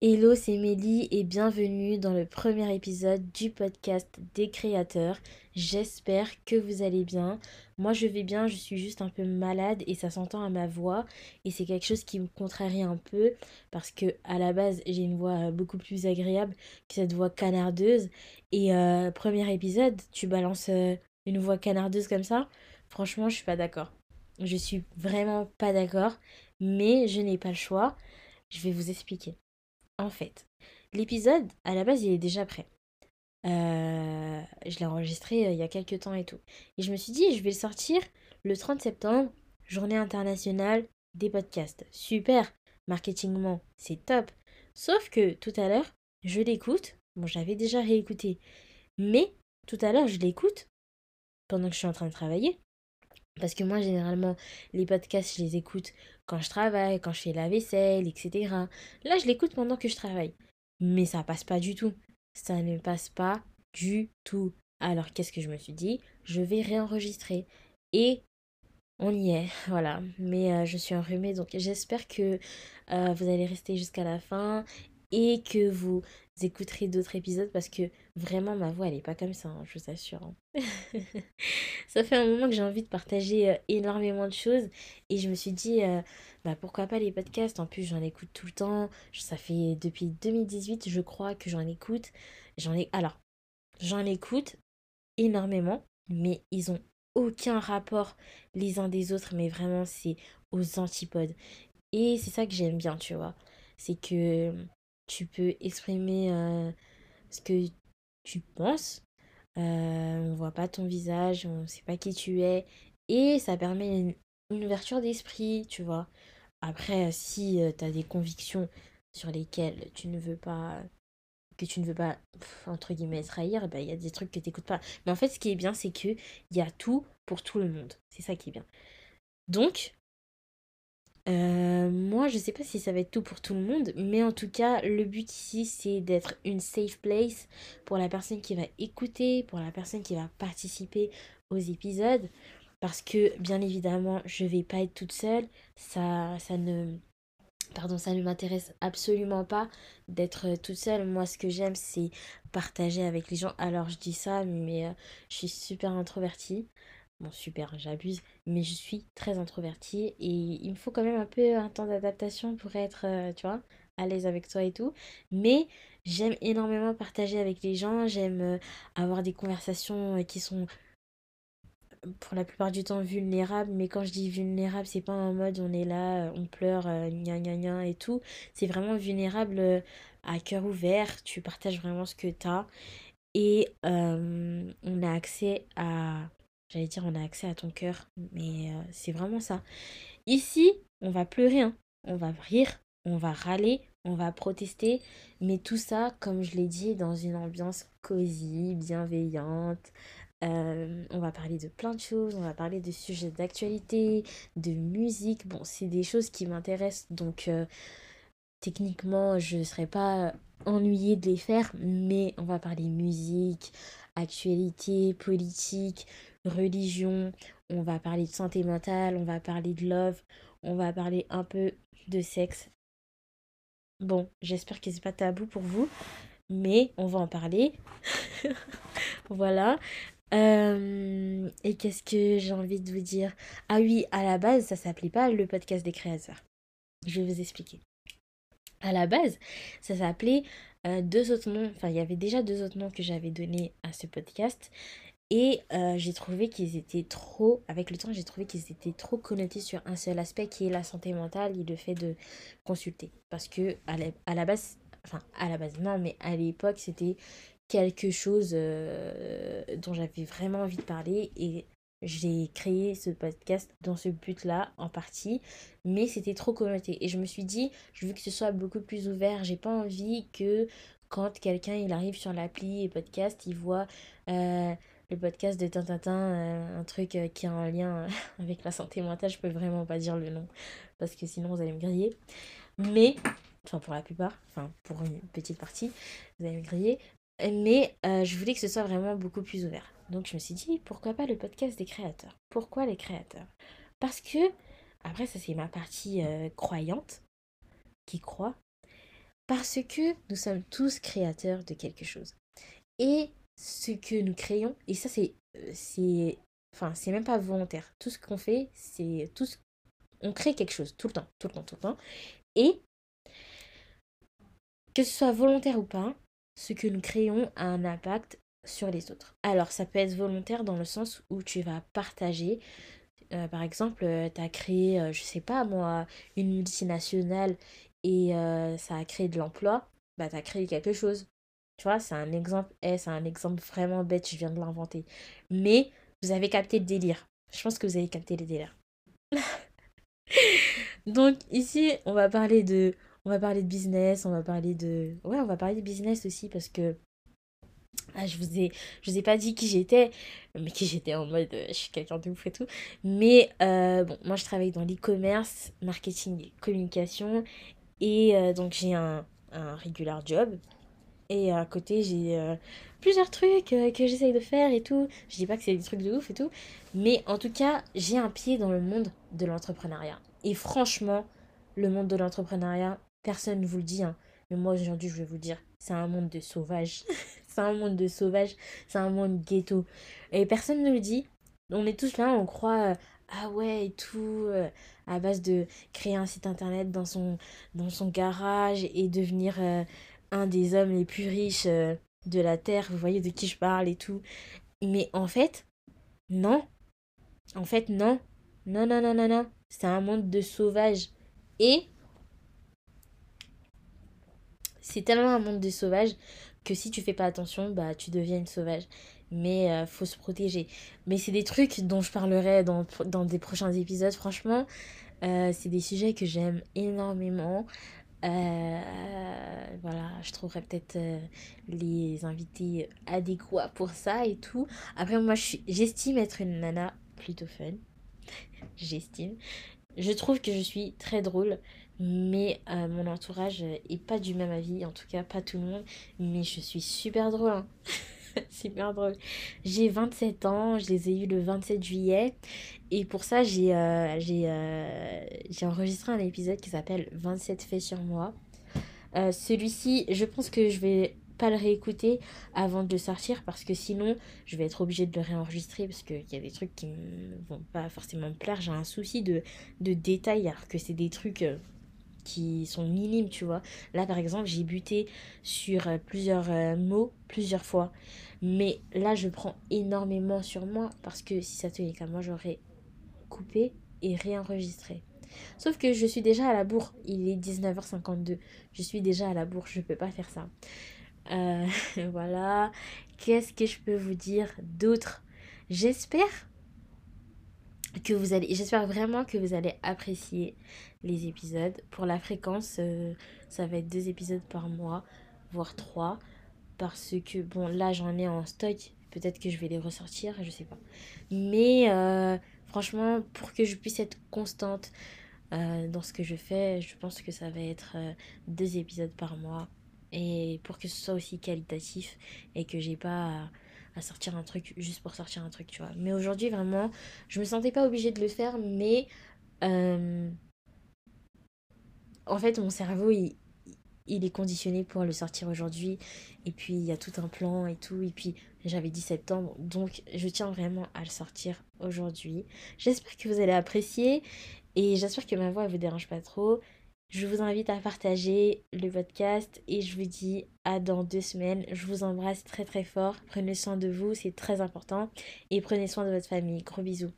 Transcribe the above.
Hello, c'est Mélie et bienvenue dans le premier épisode du podcast des créateurs. J'espère que vous allez bien. Moi je vais bien, je suis juste un peu malade et ça s'entend à ma voix et c'est quelque chose qui me contrarie un peu parce que à la base j'ai une voix beaucoup plus agréable que cette voix canardeuse et euh, premier épisode tu balances euh, une voix canardeuse comme ça? Franchement je suis pas d'accord. Je suis vraiment pas d'accord mais je n'ai pas le choix. Je vais vous expliquer. En fait, l'épisode, à la base, il est déjà prêt. Euh, je l'ai enregistré euh, il y a quelques temps et tout. Et je me suis dit, je vais le sortir le 30 septembre, journée internationale des podcasts. Super, marketingment, c'est top. Sauf que tout à l'heure, je l'écoute. Bon, j'avais déjà réécouté. Mais tout à l'heure, je l'écoute pendant que je suis en train de travailler. Parce que moi, généralement, les podcasts, je les écoute quand je travaille, quand je fais la vaisselle, etc. Là, je l'écoute pendant que je travaille. Mais ça passe pas du tout. Ça ne passe pas du tout. Alors, qu'est-ce que je me suis dit? Je vais réenregistrer. Et on y est, voilà. Mais euh, je suis enrhumée, donc j'espère que euh, vous allez rester jusqu'à la fin et que vous écouterez d'autres épisodes parce que vraiment ma voix elle est pas comme ça, hein, je vous assure. Hein. ça fait un moment que j'ai envie de partager euh, énormément de choses et je me suis dit euh, bah pourquoi pas les podcasts? En plus j'en écoute tout le temps, ça fait depuis 2018 je crois que j'en écoute. J'en ai alors j'en écoute énormément mais ils ont aucun rapport les uns des autres mais vraiment c'est aux antipodes. Et c'est ça que j'aime bien, tu vois. C'est que tu peux exprimer euh, ce que penses. Euh, on voit pas ton visage, on sait pas qui tu es. Et ça permet une, ouverture d'esprit, tu vois. Après, si euh, tu as des convictions sur lesquelles tu ne veux pas que tu ne veux pas entre guillemets trahir, bah, il y a des trucs que tu n'écoutes pas. Mais en fait, ce qui est bien, c'est que il y a tout pour tout le monde. C'est ça qui est bien. Donc, euh, moi, je sais pas si ça va être tout pour tout le monde, mais en tout cas, le but ici, c'est d'être une safe place pour la personne qui va écouter, pour la personne qui va participer aux épisodes, parce que bien évidemment, je vais pas être toute seule. Ça, ça ne, pardon, ça ne m'intéresse absolument pas d'être toute seule. Moi, ce que j'aime, c'est partager avec les gens. Alors, je dis ça, mais euh, je suis super introvertie. Bon, super, j'abuse, mais je suis très introvertie et il me faut quand même un peu un temps d'adaptation pour être, euh, tu vois, à l'aise avec toi et tout. Mais j'aime énormément partager avec les gens, j'aime euh, avoir des conversations euh, qui sont pour la plupart du temps vulnérables, mais quand je dis vulnérable, c'est pas en mode on est là, on pleure, gna gna gna et tout. C'est vraiment vulnérable à cœur ouvert, tu partages vraiment ce que t'as et on a accès à J'allais dire, on a accès à ton cœur, mais euh, c'est vraiment ça. Ici, on va pleurer, hein. on va rire, on va râler, on va protester, mais tout ça, comme je l'ai dit, dans une ambiance cosy, bienveillante. Euh, on va parler de plein de choses, on va parler de sujets d'actualité, de musique. Bon, c'est des choses qui m'intéressent, donc euh, techniquement, je ne serais pas ennuyée de les faire, mais on va parler musique, actualité, politique, religion, on va parler de santé mentale, on va parler de love, on va parler un peu de sexe. Bon, j'espère que c'est pas tabou pour vous, mais on va en parler. voilà. Euh, et qu'est-ce que j'ai envie de vous dire? Ah oui, à la base, ça s'appelait pas le podcast des créateurs. Je vais vous expliquer. À la base, ça s'appelait euh, deux autres noms. Enfin, il y avait déjà deux autres noms que j'avais donnés à ce podcast. Et euh, j'ai trouvé qu'ils étaient trop, avec le temps, j'ai trouvé qu'ils étaient trop connotés sur un seul aspect qui est la santé mentale et le fait de consulter. Parce que à la, base, enfin à la base, non, mais à l'époque, c'était quelque chose euh, dont j'avais vraiment envie de parler et j'ai créé ce podcast dans ce but-là en partie, mais c'était trop connoté. Et je me suis dit, je veux que ce soit beaucoup plus ouvert. J'ai pas envie que quand quelqu'un il arrive sur l'appli et podcast, il voit euh, le podcast de Tintintin, euh, un truc euh, qui a un lien euh, avec la santé mentale, je peux vraiment pas dire le nom parce que sinon vous allez me griller. Mais, enfin pour la plupart, enfin pour une petite partie, vous allez me griller. Mais je voulais que ce soit vraiment beaucoup plus ouvert. Donc je me suis dit, pourquoi pas le podcast des créateurs? Pourquoi les créateurs? Parce que, après ça c'est ma partie croyante, qui croit. Parce que nous sommes tous créateurs de quelque chose. Et ce que nous créons, et ça c'est euh, c'est enfin c'est même pas volontaire. Tout ce qu'on fait, c'est tout on crée quelque chose tout le temps, tout le temps, tout le temps. Et que ce soit volontaire ou pas, ce que nous créons a un impact sur les autres. Alors ça peut être volontaire dans le sens où tu vas partager. Euh, par exemple, euh, tu as créé, je sais pas moi, une multinationale et ça a créé de l'emploi. Bah, tu as créé quelque chose. Tu vois, c'est un exemple, c'est un exemple vraiment bête, je viens de l'inventer. Mais vous avez capté le délire. Je pense que vous avez capté le délire. Donc ici, on va parler de on va parler de business, on va parler de ouais, on va parler de business aussi parce que ah, je vous ai je vous ai pas dit qui j'étais, mais qui j'étais en mode euh, je suis quelqu'un de ouf et tout. Mais euh, bon, moi je travaille dans l'e-commerce, marketing et communication et euh, donc j'ai un un regular job et à côté, j'ai euh, plusieurs trucs euh, que j'essaye de faire et tout. Je dis pas que c'est des trucs de ouf et tout. Mais en tout cas, j'ai un pied dans le monde de l'entrepreneuriat. Et franchement, le monde de l'entrepreneuriat, personne ne vous le dit. Hein. Mais moi, aujourd'hui, je vais vous dire, c'est un monde de sauvages. c'est un monde de sauvages. C'est un monde ghetto. Et personne ne le dit. On est tous là, on croit... Euh, ah ouais et tout à base de créer un site internet dans son dans son garage et devenir un des hommes les plus riches euh, de la Terre, vous voyez de qui je parle et tout. Mais en fait, non. En fait, non. Non, non, non, non, non. C'est un monde de sauvages. Et c'est tellement un monde de sauvages que si tu fais pas attention, bah tu deviens une sauvage. Mais euh, faut se protéger. Mais c'est des trucs dont je parlerai dans, dans des prochains épisodes. Franchement, euh, c'est des sujets que j'aime énormément. Euh, voilà, je trouverais peut-être euh, les invités adéquats pour ça et tout. Après, moi, j'estime être une nana plutôt fun. j'estime. Je trouve que je suis très drôle, mais euh, mon entourage est pas du même avis, en tout cas pas tout le monde. Mais je suis super drôle. Hein. super drôle. J'ai 27 ans, je les ai eu le 27 juillet. Et pour ça, j'ai euh, euh, j'ai enregistré un épisode qui s'appelle 27 faits sur moi. Euh, celui-ci, je pense que je vais pas le réécouter avant de le sortir parce que sinon je vais être obligée de le réenregistrer parce qu'il y a des trucs qui ne vont pas forcément me plaire. J'ai un souci de, de détail alors que c'est des trucs qui sont minimes, tu vois. Là, par exemple, j'ai buté sur euh, plusieurs euh, mots plusieurs fois. Mais là, je prends énormément sur moi parce que si ça tenait qu'à moi, j'aurais coupé et réenregistré. Sauf que je suis déjà à la bourre. Il est 19h52. Je suis déjà à la bourre. Je peux pas faire ça. Euh, voilà. Qu'est-ce que je peux vous dire d'autre? J'espère que vous allez j'espère vraiment que vous allez apprécier les épisodes. Pour la fréquence euh, ça va être deux épisodes par mois voire trois. Parce que bon là j'en ai en stock. Peut-être que je vais les ressortir je sais pas. Mais euh, franchement pour que je puisse être constante euh, dans ce que je fais je pense que ça va être deux épisodes par mois. Et pour que ce soit aussi qualitatif et que j'ai pas à sortir un truc juste pour sortir un truc, tu vois. Mais aujourd'hui, vraiment, je me sentais pas obligée de le faire, mais euh, en fait, mon cerveau, il, est conditionné pour le sortir aujourd'hui. Et puis, il y a tout un plan et tout. Et puis, j'avais dit septembre. Donc, je tiens vraiment à le sortir aujourd'hui. J'espère que vous allez apprécier. Et j'espère que ma voix ne vous dérange pas trop. Je vous invite à partager le podcast et je vous dis à dans deux semaines. Je vous embrasse très très fort. Prenez soin de vous, c'est très important. Et prenez soin de votre famille. Gros bisous.